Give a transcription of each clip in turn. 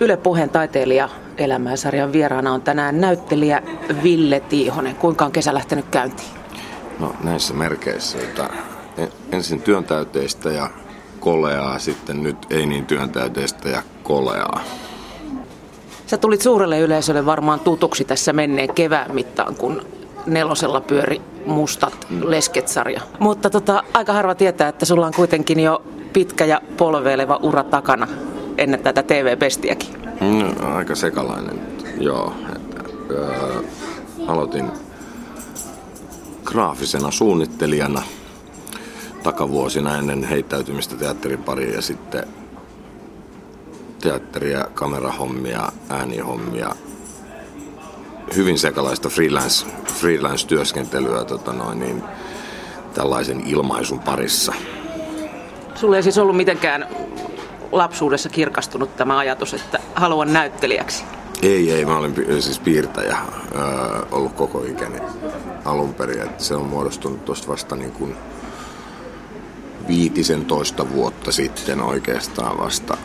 Yle Puheen taiteilija elämänsarjan vieraana on tänään näyttelijä Ville Tiihonen. Kuinka on kesä lähtenyt käyntiin? No näissä merkeissä, että ensin työntäyteistä ja koleaa, sitten nyt ei niin työntäyteistä ja koleaa. Sä tulit suurelle yleisölle varmaan tutuksi tässä menneen kevään mittaan, kun nelosella pyöri mustat lesket-sarja. Mutta tota, aika harva tietää, että sulla on kuitenkin jo pitkä ja polveileva ura takana ennen tätä TV-pestiäkin. No, aika sekalainen, joo. Että, öö, aloitin graafisena suunnittelijana takavuosina ennen heittäytymistä teatterin pariin ja sitten teatteria, kamerahommia, äänihommia, hyvin sekalaista freelance, freelance-työskentelyä tota noin, niin, tällaisen ilmaisun parissa. Sulla ei siis ollut mitenkään lapsuudessa kirkastunut tämä ajatus, että haluan näyttelijäksi? Ei, ei. Mä olin siis piirtäjä öö, ollut koko ikäni alun perin. Että se on muodostunut tuosta vasta niin kuin viitisen toista vuotta sitten oikeastaan vasta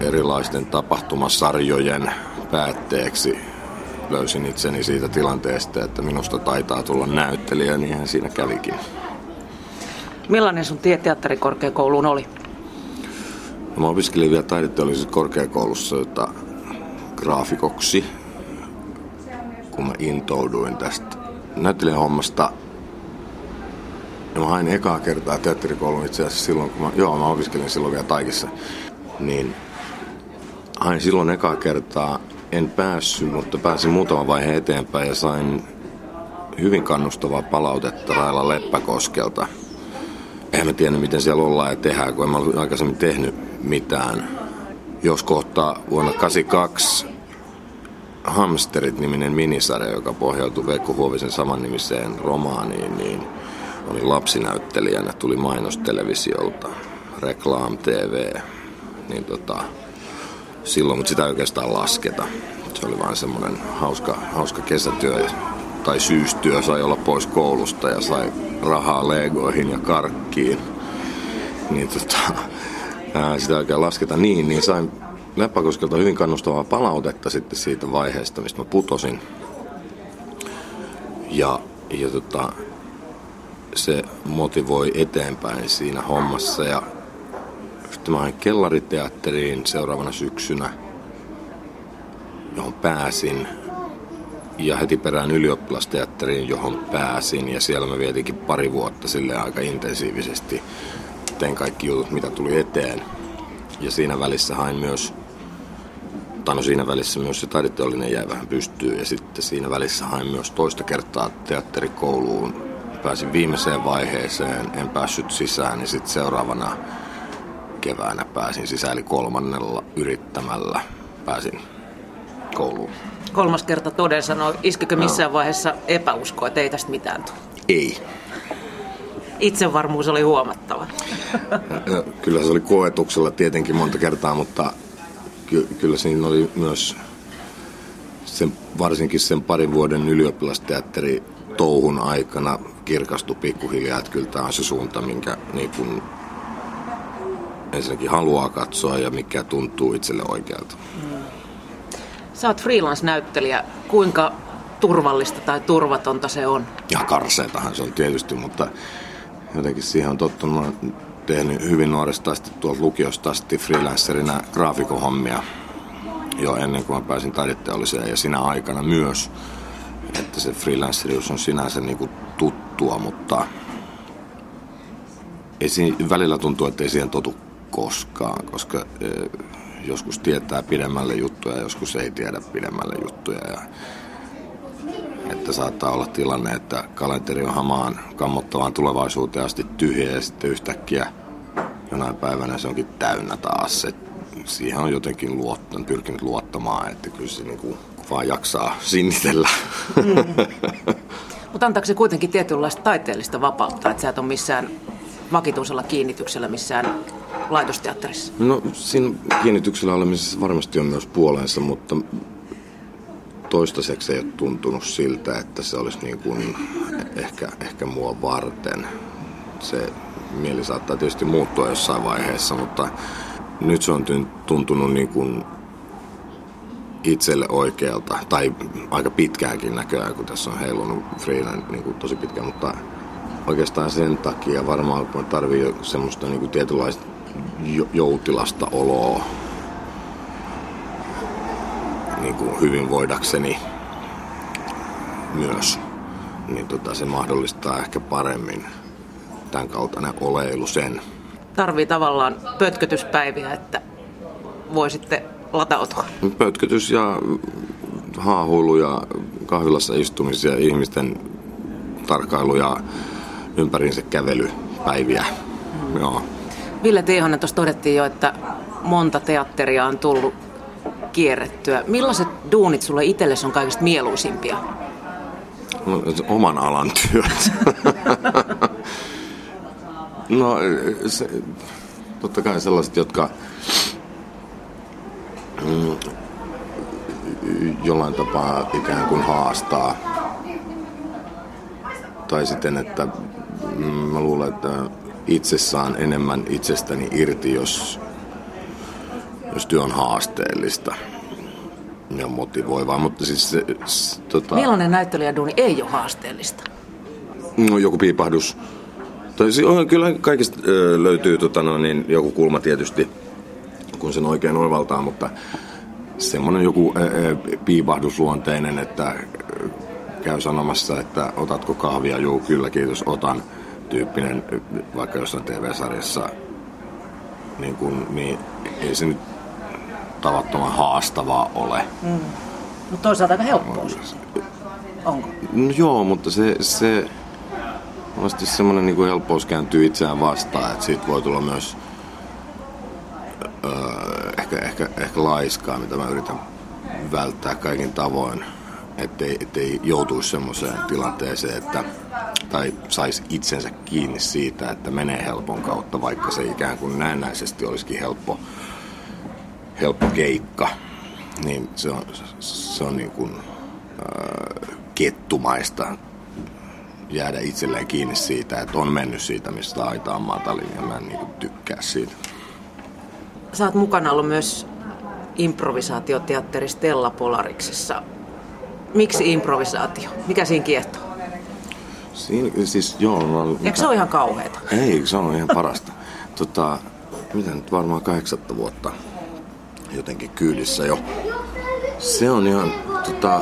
erilaisten tapahtumasarjojen päätteeksi löysin itseni siitä tilanteesta, että minusta taitaa tulla näyttelijä, niin siinä kävikin. Millainen sun tie teatterikorkeakouluun oli? Mä opiskelin vielä taideteollisessa korkeakoulussa jota graafikoksi, kun mä intouduin tästä näyttelijän hommasta. Ja mä hain ekaa kertaa teatterikoulun itse asiassa silloin, kun mä, joo, mä opiskelin silloin vielä Taikissa. Niin hain silloin ekaa kertaa, en päässyt, mutta pääsin muutaman vaiheen eteenpäin ja sain hyvin kannustavaa palautetta Raila Leppäkoskelta. Eihän mä tiennyt, miten siellä ollaan ja tehdään, kun en mä ollut aikaisemmin tehnyt mitään. Jos kohtaa vuonna 82 Hamsterit-niminen minisarja, joka pohjautui Veikko Huovisen samannimiseen romaaniin, niin oli lapsinäyttelijänä, tuli mainostelevisiolta, Reclam TV, niin tota, silloin, mutta sitä ei oikeastaan lasketa. Se oli vain semmoinen hauska, hauska kesätyö tai syystyö, sai olla pois koulusta ja sai rahaa legoihin ja karkkiin. Niin tota, ää, sitä oikein lasketa niin, niin sain Leppäkoskelta hyvin kannustavaa palautetta sitten siitä vaiheesta, mistä mä putosin. Ja, ja tota, se motivoi eteenpäin siinä hommassa. Ja sitten mä hain kellariteatteriin seuraavana syksynä, johon pääsin. Ja heti perään ylioppilasteatteriin, johon pääsin. Ja siellä mä vietinkin pari vuotta sille aika intensiivisesti. Tein kaikki jutut, mitä tuli eteen. Ja siinä välissä hain myös tai no siinä välissä myös se taideteollinen jäi vähän pystyyn ja sitten siinä välissä hain myös toista kertaa teatterikouluun. Pääsin viimeiseen vaiheeseen, en päässyt sisään, niin sitten seuraavana keväänä pääsin sisään, eli kolmannella yrittämällä pääsin kouluun. Kolmas kerta toden sanoi, iskikö missään no. vaiheessa epäuskoa, että ei tästä mitään tule? Ei. Itsevarmuus oli huomattava. Kyllä se oli koetuksella tietenkin monta kertaa, mutta ky- kyllä siinä oli myös sen, varsinkin sen parin vuoden ylioppilasteatteri touhun aikana kirkastui pikkuhiljaa, että kyllä tämä on se suunta, minkä niin kun ensinnäkin haluaa katsoa ja mikä tuntuu itselle oikealta. Mm. Sä oot freelance-näyttelijä. Kuinka turvallista tai turvatonta se on? Ja karseetahan se on tietysti, mutta jotenkin siihen on tottunut tehnyt hyvin nuoresta asti tuolta lukiosta asti freelancerina graafikohommia jo ennen kuin mä pääsin taideteolliseen ja sinä aikana myös. Että se freelancerius on sinänsä niin kuin tuttua, mutta ei siinä, välillä tuntuu, että ei siihen totu koskaan, koska e, joskus tietää pidemmälle juttuja ja joskus ei tiedä pidemmälle juttuja. Ja että saattaa olla tilanne, että kalenteri on hamaan kammottavaan tulevaisuuteen asti tyhjä ja sitten yhtäkkiä jonain päivänä se onkin täynnä taas. Et siihen on jotenkin luottanut, pyrkinyt luottamaan, että kyllä se niinku vaan jaksaa sinnitellä. Mm. Mutta antaako se kuitenkin tietynlaista taiteellista vapautta, että sä et ole missään vakituisella kiinnityksellä missään laitosteatterissa? No siinä kiinnityksellä olemisessa varmasti on myös puolensa, mutta toistaiseksi ei ole tuntunut siltä, että se olisi niin kuin ehkä, ehkä mua varten. Se mieli saattaa tietysti muuttua jossain vaiheessa, mutta nyt se on tuntunut niin kuin itselle oikealta, tai aika pitkäänkin näköjään, kun tässä on heilunut Freeland niin kuin tosi pitkään, mutta oikeastaan sen takia varmaan, kun tarvii semmoista niin kuin tietynlaista joutilasta oloa niin kuin hyvin voidakseni myös, niin tota, se mahdollistaa ehkä paremmin tämän kaltainen oleilu sen. Tarvii tavallaan pötkötyspäiviä, että voisitte latautua. Pötkötys ja haahuilu ja kahvilassa istumisia, ihmisten tarkkailu ja ympäriinsä kävelypäiviä. Mm. Joo. Ville Tiihonen, tuossa todettiin jo, että monta teatteria on tullut kierrettyä. Millaiset duunit sulle itsellesi on kaikista mieluisimpia? Oman alan työt. no, se, totta kai sellaiset, jotka mm, jollain tapaa ikään kuin haastaa. Tai sitten, että mm, mä luulen, että itse saan enemmän itsestäni irti, jos, jos työ on haasteellista ja motivoivaa. Mutta siis se, s, tota... Millainen näyttelijäduuni ei ole haasteellista? No, joku piipahdus. Tai, kyllä kaikista ö, löytyy tota, no, niin, joku kulma tietysti, kun sen oikein oivaltaa, mutta semmoinen joku ö, piipahdusluonteinen, että käy sanomassa, että otatko kahvia, juu kyllä kiitos, otan tyyppinen, vaikka jossain TV-sarjassa, niin, kun, niin ei se nyt tavattoman haastavaa ole. Mm. Mutta toisaalta aika helppoa Onko? No joo, mutta se, se monesti semmoinen niin helppous kääntyy itseään vastaan, että siitä voi tulla myös öö, ehkä, ehkä, ehkä laiskaa, mitä mä yritän välttää kaikin tavoin, ettei, ettei joutuisi semmoiseen tilanteeseen, että tai saisi itsensä kiinni siitä, että menee helpon kautta, vaikka se ikään kuin näennäisesti olisikin helppo, helppo keikka, niin se on, se on niin kuin, äh, kettumaista jäädä itselleen kiinni siitä, että on mennyt siitä, mistä aita on matalin ja mä en niin kuin tykkää siitä. Sä oot mukana ollut myös improvisaatioteatteri Stella Polariksessa. Miksi improvisaatio? Mikä siinä kiehtoo? Siinä, siis joo. No, Eikö se ole ihan kauheeta? Ei, se on ihan parasta. tota, mitä nyt varmaan kahdeksatta vuotta jotenkin kyydissä jo. Se on ihan, tota,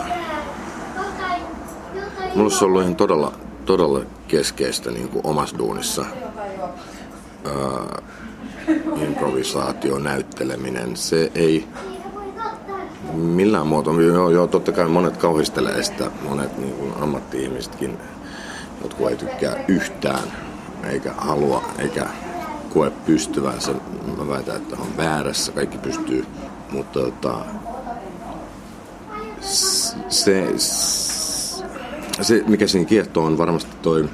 mulla on ollut ihan todella, todella keskeistä niin kuin omassa duunissa. Ää, improvisaatio, näytteleminen, se ei millään muotoa, joo, joo, totta kai monet kauhistelee sitä, monet niin kuin ammatti-ihmisetkin jotkut ei tykkää yhtään, eikä halua, eikä koe pystyvänsä. Mä väitän, että on väärässä, kaikki pystyy. Mutta tota, se, se, mikä siinä kiehtoo, on varmasti toi,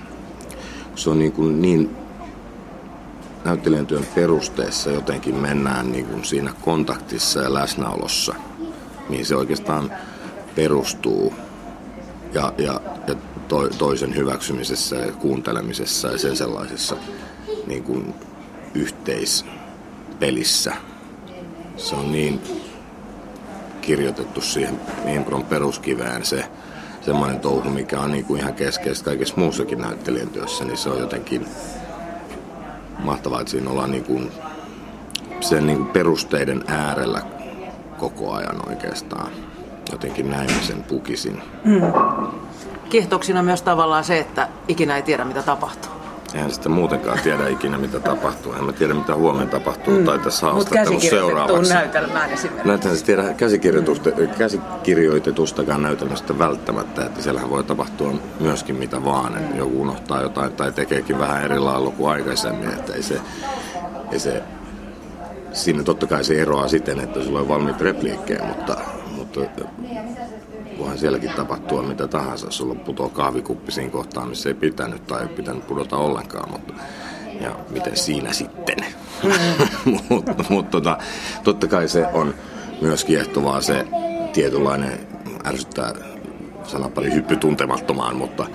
se on niin, kuin niin näyttelijän työn perusteessa jotenkin mennään niin kuin siinä kontaktissa ja läsnäolossa, mihin se oikeastaan perustuu. Ja, ja, ja to, toisen hyväksymisessä ja kuuntelemisessa ja sen sellaisessa niin kuin yhteispelissä. Se on niin kirjoitettu siihen impron peruskivään se semmoinen touhu, mikä on niin kuin ihan keskeistä kaikessa muussakin näyttelijän työssä, niin se on jotenkin mahtavaa, että siinä ollaan niin kuin sen niin kuin perusteiden äärellä koko ajan oikeastaan. Jotenkin näin sen pukisin. Mm kiehtoksina myös tavallaan se, että ikinä ei tiedä, mitä tapahtuu. Eihän sitten muutenkaan tiedä ikinä, mitä tapahtuu. En mä tiedä, mitä huomenna tapahtuu mm. tai tässä haastattelussa seuraavaksi. näytelmään esimerkiksi. Näethän se tiedä käsikirjoitusta, käsikirjoitetustakaan näytelmästä välttämättä, että siellähän voi tapahtua myöskin mitä vaan. Että joku unohtaa jotain tai tekeekin vähän eri lailla kuin aikaisemmin. Että ei se, ei se, siinä totta kai se eroaa siten, että sulla on valmiit repliikkejä, mutta, mutta voihan sielläkin tapahtua mitä tahansa. Sulla putoaa kahvikuppi siinä kohtaa, missä ei pitänyt tai ei pitänyt pudota ollenkaan, mutta ja miten siinä sitten. Mutta mut, tota, totta kai se on myös kiehtovaa se tietynlainen, ärsyttää sanapari hyppy tuntemattomaan, mutta,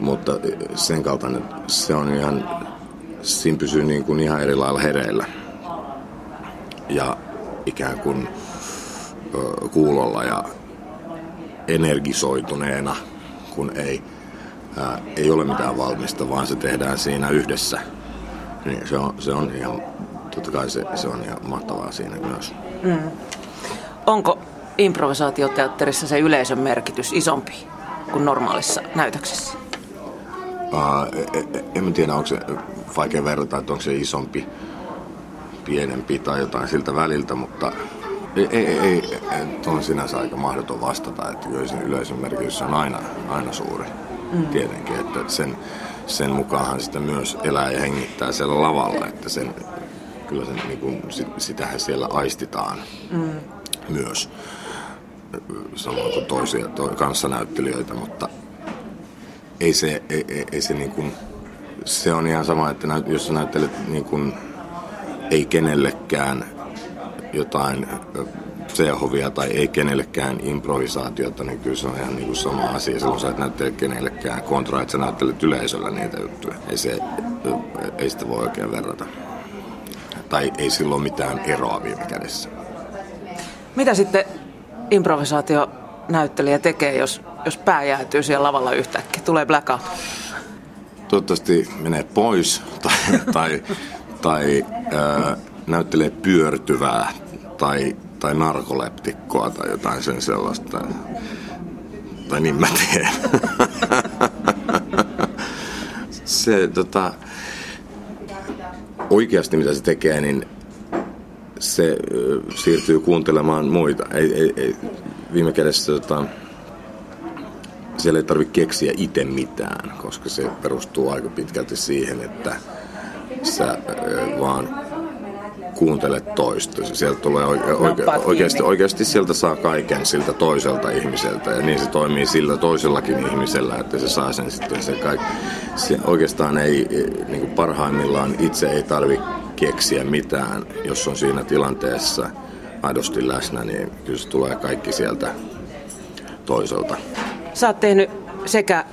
mutta sen kaltainen se on ihan, siinä pysyy niin kuin ihan eri lailla hereillä. Ja ikään kuin kuulolla ja energisoituneena, kun ei, ää, ei ole mitään valmista, vaan se tehdään siinä yhdessä. Niin se on, se on ihan, totta kai se, se on ihan mahtavaa siinä myös. Mm. Onko improvisaatioteatterissa se yleisön merkitys isompi kuin normaalissa näytöksessä? Uh, en mä tiedä, onko se vaikea verrata, että onko se isompi, pienempi tai jotain siltä väliltä, mutta ei, ei, ei, on sinänsä aika mahdoton vastata, että yleisön, yleisön merkitys on aina, aina suuri. Mm. Tietenkin, että sen, sen mukaanhan sitä myös elää ja hengittää siellä lavalla, että sen, kyllä sen, niin kuin, sitähän siellä aistitaan mm. myös samoin kuin toisia to, kanssanäyttelijöitä, mutta ei se, ei, ei, ei se niin kuin, se on ihan sama, että jos sä näyttelet niin kuin, ei kenellekään jotain Sehovia tai ei kenellekään improvisaatiota, niin kyllä se on ihan niin kuin sama asia. Silloin sä et näyttele kenellekään kontra, että sä näyttelet yleisöllä niitä juttuja. Ei, se, ei sitä voi oikein verrata. Tai ei silloin mitään eroa viime kädessä. Mitä sitten improvisaationäyttelijä tekee, jos, jos pää jäätyy siellä lavalla yhtäkkiä? Tulee blackout? Toivottavasti menee pois tai, tai, tai äh, näyttelee pyörtyvää tai, tai narkoleptikkoa tai jotain sen sellaista. Tai niin mä teen. se tota, oikeasti mitä se tekee, niin se siirtyy kuuntelemaan muita. Ei, ei, ei, viime kädessä tota, siellä ei tarvitse keksiä itse mitään, koska se perustuu aika pitkälti siihen, että sä vaan kuuntelet toista. Sieltä tulee oike, oike, oikeasti, oikeasti sieltä saa kaiken siltä toiselta ihmiseltä ja niin se toimii sillä toisellakin ihmisellä, että se saa sen sitten se kaikki. Se oikeastaan ei, niin kuin parhaimmillaan itse ei tarvitse keksiä mitään, jos on siinä tilanteessa aidosti läsnä, niin kyllä se tulee kaikki sieltä toiselta. Sä oot tehnyt sekä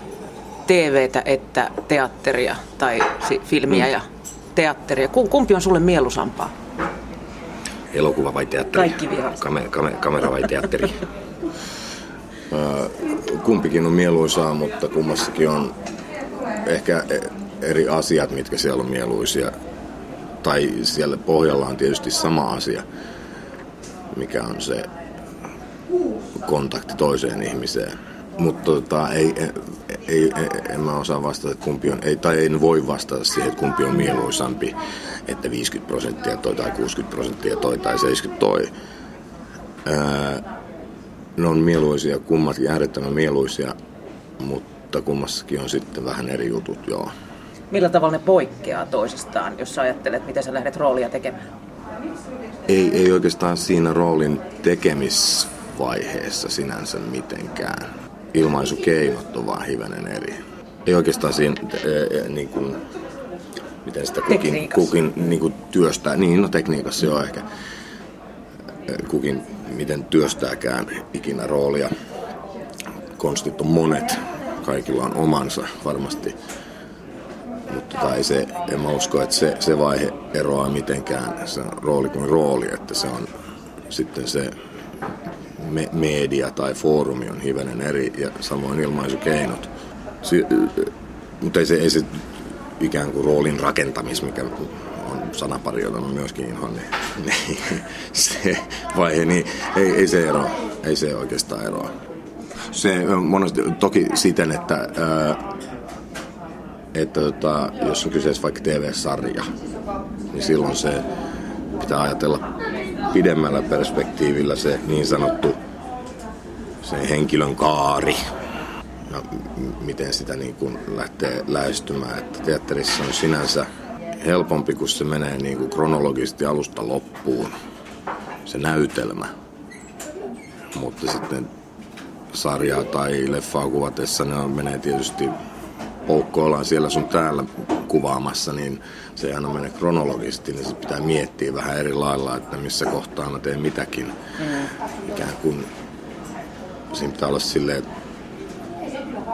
TVtä että teatteria tai filmiä mm. ja teatteria. Kumpi on sulle mieluisampaa? Elokuva vai teatteri? Kaikki. Kame, kame, kamera vai teatteri? Kumpikin on mieluisaa, mutta kummassakin on ehkä e- eri asiat, mitkä siellä on mieluisia tai siellä pohjalla on tietysti sama asia, mikä on se kontakti toiseen ihmiseen. Mutta tota, ei, ei, ei, en mä osaa vastata, että kumpi on, ei, tai en voi vastata siihen, että kumpi on mieluisampi, että 50 prosenttia toi tai 60 prosenttia toi tai 70 toi. Ää, ne on mieluisia, kummatkin äärettömän mieluisia, mutta kummassakin on sitten vähän eri jutut, joo. Millä tavalla ne poikkeaa toisistaan, jos sä ajattelet, miten sä lähdet roolia tekemään? Ei, ei oikeastaan siinä roolin tekemisvaiheessa sinänsä mitenkään. Ilmaisukeinot on vaan hivenen eri. Ei oikeastaan siinä, e, e, niin kuin, miten sitä kukin, kukin niin kuin työstää. Niin, no tekniikassa joo ehkä. Kukin miten työstääkään ikinä roolia. Konstit on monet, kaikilla on omansa varmasti mutta tai se, en mä usko, että se, se vaihe eroaa mitenkään. Se on rooli kuin rooli, että se on sitten se me, media tai foorumi on hivenen eri ja samoin ilmaisukeinot. Si, mutta ei se, ei se ikään kuin roolin rakentamis, mikä on sanapari, on myöskin inhoan, niin, niin se vaihe, niin ei, ei se eroa. Ei se oikeastaan eroa. Se monesti toki siten, että ää, että tota, jos on kyseessä vaikka TV-sarja, niin silloin se pitää ajatella pidemmällä perspektiivillä se niin sanottu se henkilön kaari ja miten sitä niin kuin lähtee lähestymään. Että teatterissa on sinänsä helpompi, kun se menee niin kuin kronologisesti alusta loppuun, se näytelmä. Mutta sitten sarjaa tai leffaa kuvatessa ne menee tietysti poukkoillaan siellä sun täällä kuvaamassa, niin sehän on mennyt kronologisesti, niin se pitää miettiä vähän eri lailla, että missä kohtaa mä teen mitäkin. Mm. Ikään kuin siinä pitää olla silleen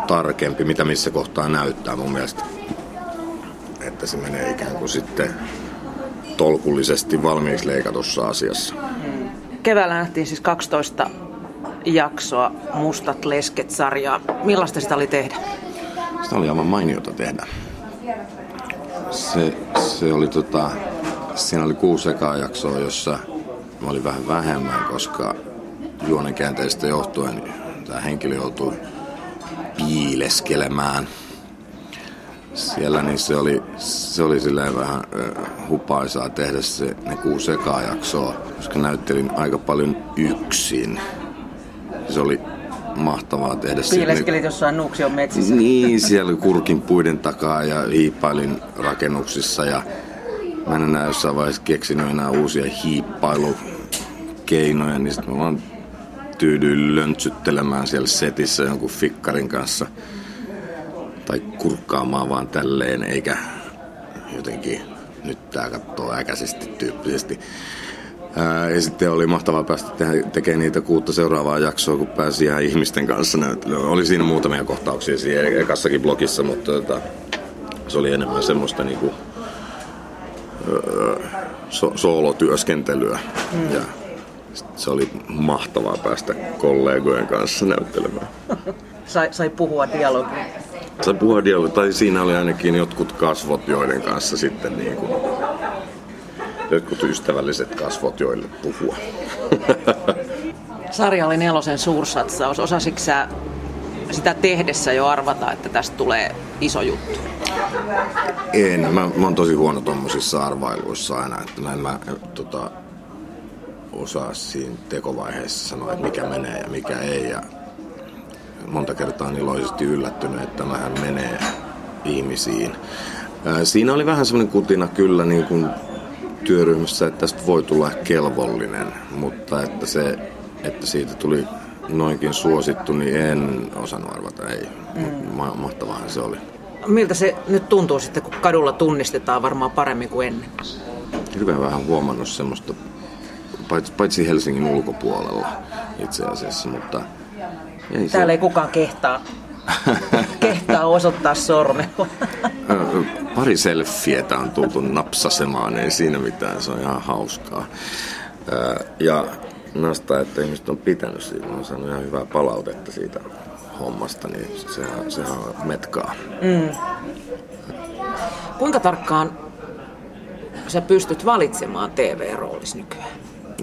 tarkempi, mitä missä kohtaa näyttää mun mielestä. Että se menee ikään kuin sitten tolkullisesti valmiiksi leikatussa asiassa. Keväällä nähtiin siis 12 jaksoa Mustat lesket-sarjaa. Millaista sitä oli tehdä? Sitä oli aivan mainiota tehdä. Se, se oli tota, siinä oli kuusi ekaa jaksoa, jossa mä olin vähän vähemmän, koska juonen käänteistä johtuen tämä henkilö joutui piileskelemään siellä, niin se oli, se oli silleen vähän hupaisaa tehdä se, ne kuusi ekaa jaksoa, koska näyttelin aika paljon yksin. Se oli mahtavaa tehdä se. Piileskelit jossain Nuuksion metsissä. Niin, siellä kurkin puiden takaa ja hiippailin rakennuksissa ja mä en enää jossain vaiheessa keksinyt enää uusia hiippailukeinoja, niin sitten mä vaan tyydyin löntsyttelemään siellä setissä jonkun fikkarin kanssa tai kurkkaamaan vaan tälleen, eikä jotenkin nyt tää katsoo äkäisesti tyyppisesti. Ää, ja sitten oli mahtavaa päästä te- tekemään niitä kuutta seuraavaa jaksoa, kun pääsi ihan ihmisten kanssa näyttelyyn. Oli siinä muutamia kohtauksia siinä e- ekassakin blogissa, mutta tota, se oli enemmän semmoista niinku, öö, so- soolotyöskentelyä. Mm. Ja se oli mahtavaa päästä kollegojen kanssa näyttelemään. sai, sai puhua dialogia. Sai puhua dialogia, tai siinä oli ainakin jotkut kasvot, joiden kanssa sitten niin kuin, jotkut ystävälliset kasvot, joille puhua. Sarja oli nelosen suursatsaus. Osasitko sä sitä tehdessä jo arvata, että tästä tulee iso juttu? En. Mä, mä oon tosi huono tuommoisissa arvailuissa aina, että mä en mä tota, osaa siinä tekovaiheessa sanoa, että mikä menee ja mikä ei. Ja monta kertaa on iloisesti yllättynyt, että tämähän menee ihmisiin. Siinä oli vähän semmoinen kutina kyllä niin kuin työryhmässä, että tästä voi tulla kelvollinen, mutta että, se, että siitä tuli noinkin suosittu, niin en osannut arvata, ei. Mm. Ma- mahtavaahan se oli. Miltä se nyt tuntuu sitten, kun kadulla tunnistetaan varmaan paremmin kuin ennen? Hirveän vähän huomannut semmoista, paitsi Helsingin ulkopuolella itse asiassa, mutta ei Täällä se... ei kukaan kehtaa, kehtaa osoittaa sormella. Pari selfietä on tultu napsasemaan, ei siinä mitään, se on ihan hauskaa. Ja nasta, että ihmiset on pitänyt siitä, on saanut ihan hyvää palautetta siitä hommasta, niin sehän, sehän on metkaa. Mm. Kuinka tarkkaan sä pystyt valitsemaan TV-roolis nykyään?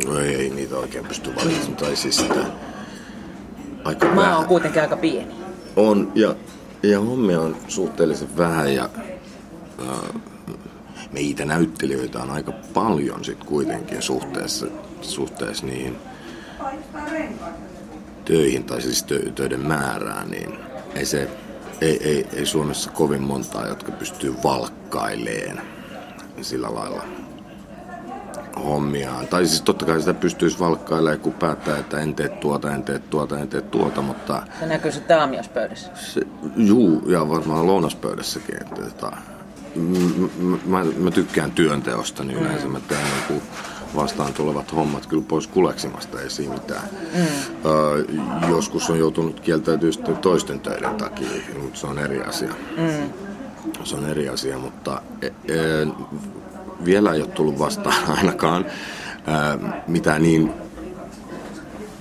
No ei, ei niitä oikein pysty valitsemaan. Tai siis sitä, aika Maa vähän. on kuitenkin aika pieni. On, ja, ja hommia on suhteellisen vähän, ja äh, meitä näyttelijöitä on aika paljon sit kuitenkin suhteessa, suhteessa niihin töihin, tai siis tö, töiden määrään, niin ei se, ei, ei, ei Suomessa kovin montaa, jotka pystyy valkkaileen sillä lailla hommiaan. Tai siis totta kai sitä pystyisi valkkailemaan, kun päättää, että en tee tuota, en tee tuota, en tee tuota, mutta... Se näkyy sitten aamiaspöydässä. Se, juu, ja varmaan lounaspöydässäkin. Että, että, mä, mä, mä, tykkään työnteosta, niin yleensä mä teen joku vastaan tulevat hommat kyllä pois kuleksimasta, ei siinä mitään. Mm. Ö, joskus on joutunut kieltäytyä toisten töiden takia, mutta se on eri asia. Mm. Se on eri asia, mutta e, e, vielä ei ole tullut vastaan ainakaan ää, mitään niin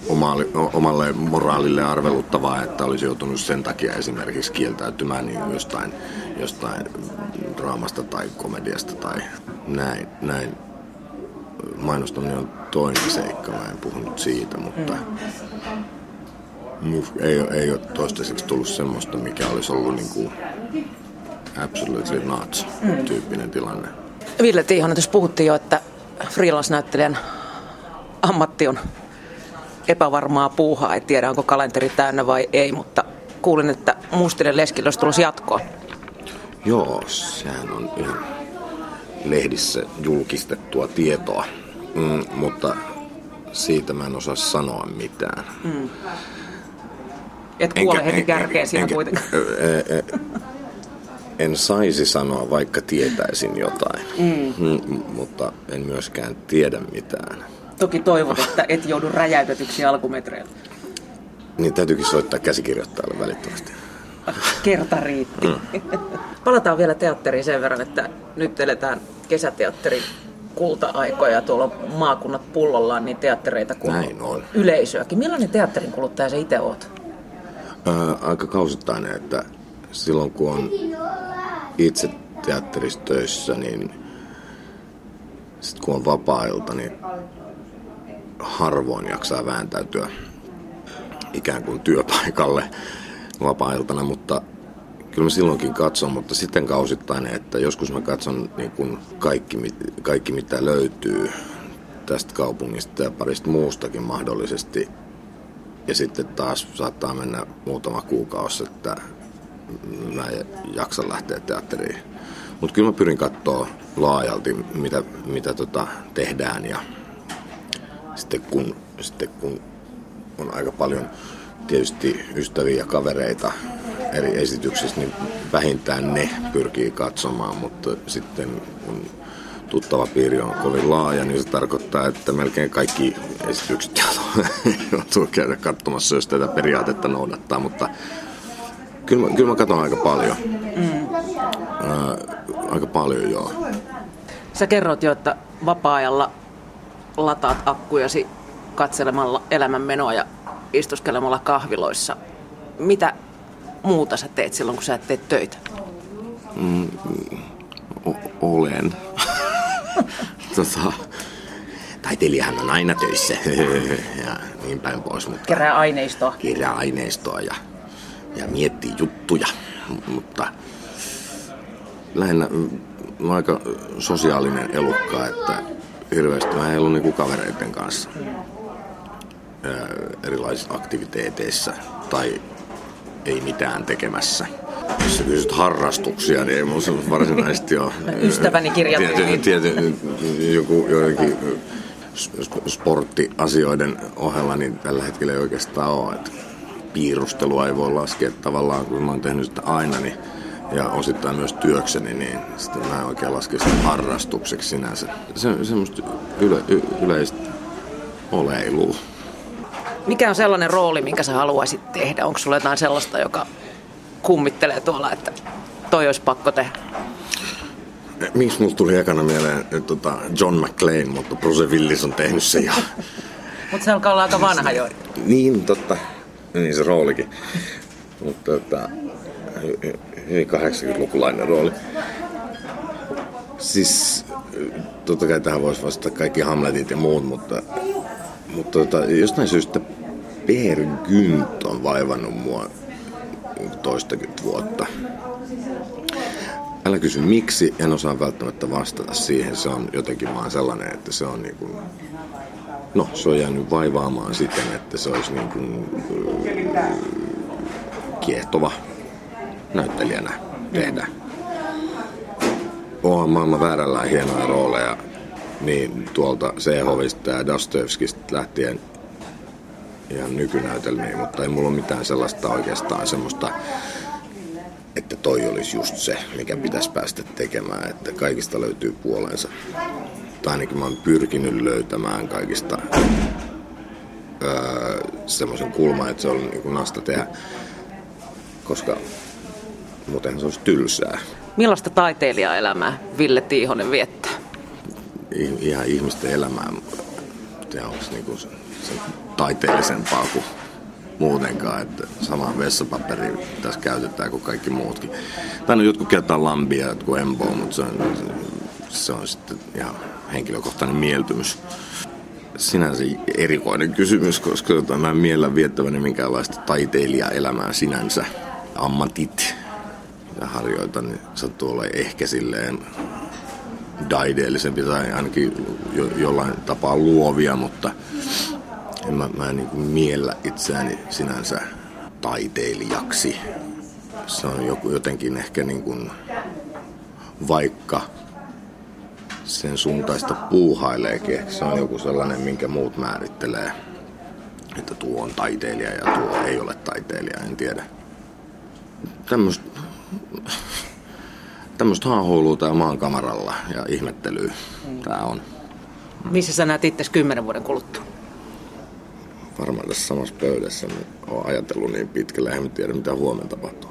omalle, omalle moraalille arveluttavaa, että olisi joutunut sen takia esimerkiksi kieltäytymään niin jostain, jostain draamasta tai komediasta tai näin. näin. Mainostaminen on toinen seikka, mä en puhunut siitä, mutta mm. ei, ei ole toistaiseksi tullut semmoista, mikä olisi ollut niin kuin absolutely not tyyppinen tilanne. Ville Tiihonen, jos puhuttiin jo, että freelance-näyttelijän ammatti on epävarmaa puuhaa, ei tiedä onko kalenteri täynnä vai ei, mutta kuulin, että Mustinen leskillä olisi tulossa jatkoa. Joo, sehän on ihan lehdissä julkistettua tietoa, mm, mutta siitä mä en osaa sanoa mitään. Mm. Et kuole heti kärkeen siinä kuitenkaan. E, e, en saisi sanoa, vaikka tietäisin jotain, mm. Mm, mutta en myöskään tiedä mitään. Toki toivot, että et joudu räjäytetyksi alkumetreillä. Niin täytyykin soittaa käsikirjoittajalle välittömästi. Kerta riitti. Mm. Palataan vielä teatteriin sen verran, että nyt eletään kesäteatterin kulta-aikoja, tuolla maakunnat pullollaan niin teattereita kuin Näin on. yleisöäkin. Millainen teatterin kuluttaja sä itse oot? Ää, aika kausittainen, että silloin kun on itse teatterissa töissä, niin sitten kun on vapaa-ilta, niin harvoin jaksaa vääntäytyä ikään kuin työpaikalle vapaa-iltana, mutta kyllä mä silloinkin katson, mutta sitten kausittainen, että joskus mä katson niin kuin kaikki, kaikki mitä löytyy tästä kaupungista ja parista muustakin mahdollisesti. Ja sitten taas saattaa mennä muutama kuukausi, että mä en jaksa lähteä teatteriin. Mutta kyllä mä pyrin katsoa laajalti, mitä, mitä tota tehdään ja sitten kun, sitten kun on aika paljon tietysti ystäviä ja kavereita eri esityksissä, niin vähintään ne pyrkii katsomaan, mutta sitten kun tuttava piiri on kovin laaja, niin se tarkoittaa, että melkein kaikki esitykset joutuu käydä katsomassa, jos tätä periaatetta noudattaa, mutta kyllä mä, kyllä mä katson aika paljon. Mm. Ää, aika paljon, joo. Sä kerrot jo, että vapaa-ajalla lataat akkujasi katselemalla elämänmenoa ja istuskelemalla kahviloissa. Mitä muuta sä teet silloin, kun sä et tee töitä? Mm, o- olen. tota, taiteilijahan on aina töissä ja niin päin pois. Mutta Kerää aineistoa. Kerää aineistoa ja, ja miettii juttuja, mutta lähinnä mm, mä oon aika sosiaalinen elukka, että hirveästi mä en ollut niinku kavereiden kanssa erilaisissa aktiviteeteissa tai ei mitään tekemässä. Jos sä kysyt harrastuksia, niin ei mun se varsinaisesti ole. Ystäväni kirjoitti. Tiety, joku joidenkin sporttiasioiden ohella, niin tällä hetkellä ei oikeastaan ole. Että piirustelua ei voi laskea tavallaan, kun mä oon tehnyt sitä aina, niin ja osittain myös työkseni, niin sitten mä en oikein laske sitä harrastukseksi sinänsä. Se, semmoista yle, y, yleistä oleilua. Mikä on sellainen rooli, minkä sä haluaisit tehdä? Onko sulla jotain sellaista, joka kummittelee tuolla, että toi olisi pakko tehdä? Miksi mulla tuli ekana mieleen että tota John McClane, mutta Bruce Willis on tehnyt se ja... mutta se alkaa olla aika vanha jo. Niin, totta. Niin se roolikin. mutta tota, hyvin 80-lukulainen rooli. Siis totta kai tähän voisi vastata kaikki Hamletit ja muut, mutta, mutta tota, jostain syystä Per Gynt on vaivannut mua toistakymmentä vuotta. Älä kysy miksi, en osaa välttämättä vastata siihen. Se on jotenkin vaan sellainen, että se on niin kuin, no se on jäänyt vaivaamaan siten, että se olisi niin kuin, kiehtova näyttelijänä tehdä. On maailman väärällään hienoja rooleja niin tuolta Sehovista ja Dostoevskista lähtien ihan nykynäytelmiin, mutta ei mulla ole mitään sellaista oikeastaan semmoista, että toi olisi just se, mikä pitäisi päästä tekemään, että kaikista löytyy puolensa. Tai ainakin mä oon pyrkinyt löytämään kaikista öö, semmoisen kulman, että se on niin kuin nasta tehdä, koska Muuten se olisi tylsää. Millaista taiteilijaelämää Ville Tiihonen viettää? Ihan ihmisten elämää. Se on niinku se, se taiteellisempaa kuin muutenkaan, että sama vessapaperi tässä käytetään kuin kaikki muutkin. Tai no jotkut käyttää lambia, jotkut emboa, mutta se on, se on sitten ihan henkilökohtainen mieltymys. Sinänsä erikoinen kysymys, koska tota, mä en miellä viettäväni minkäänlaista taiteilijaelämää sinänsä. Ammatit ja harjoitan, niin sattuu olla ehkä silleen daideellisempi tai ainakin jo, jollain tapaa luovia, mutta en mä, mä en niin kuin miellä itseäni sinänsä taiteilijaksi. Se on joku, jotenkin ehkä niin kuin, vaikka sen suuntaista puuhaileekin, ehkä se on joku sellainen, minkä muut määrittelee, että tuo on taiteilija ja tuo ei ole taiteilija, en tiedä. Tämmöistä tämmöistä haahuilua tää maan kamaralla ja ihmettelyä tää on. Missä sä näet itse kymmenen vuoden kuluttua? Varmaan tässä samassa pöydässä niin olen ajatellut niin pitkälle, en tiedä mitä huomenna tapahtuu.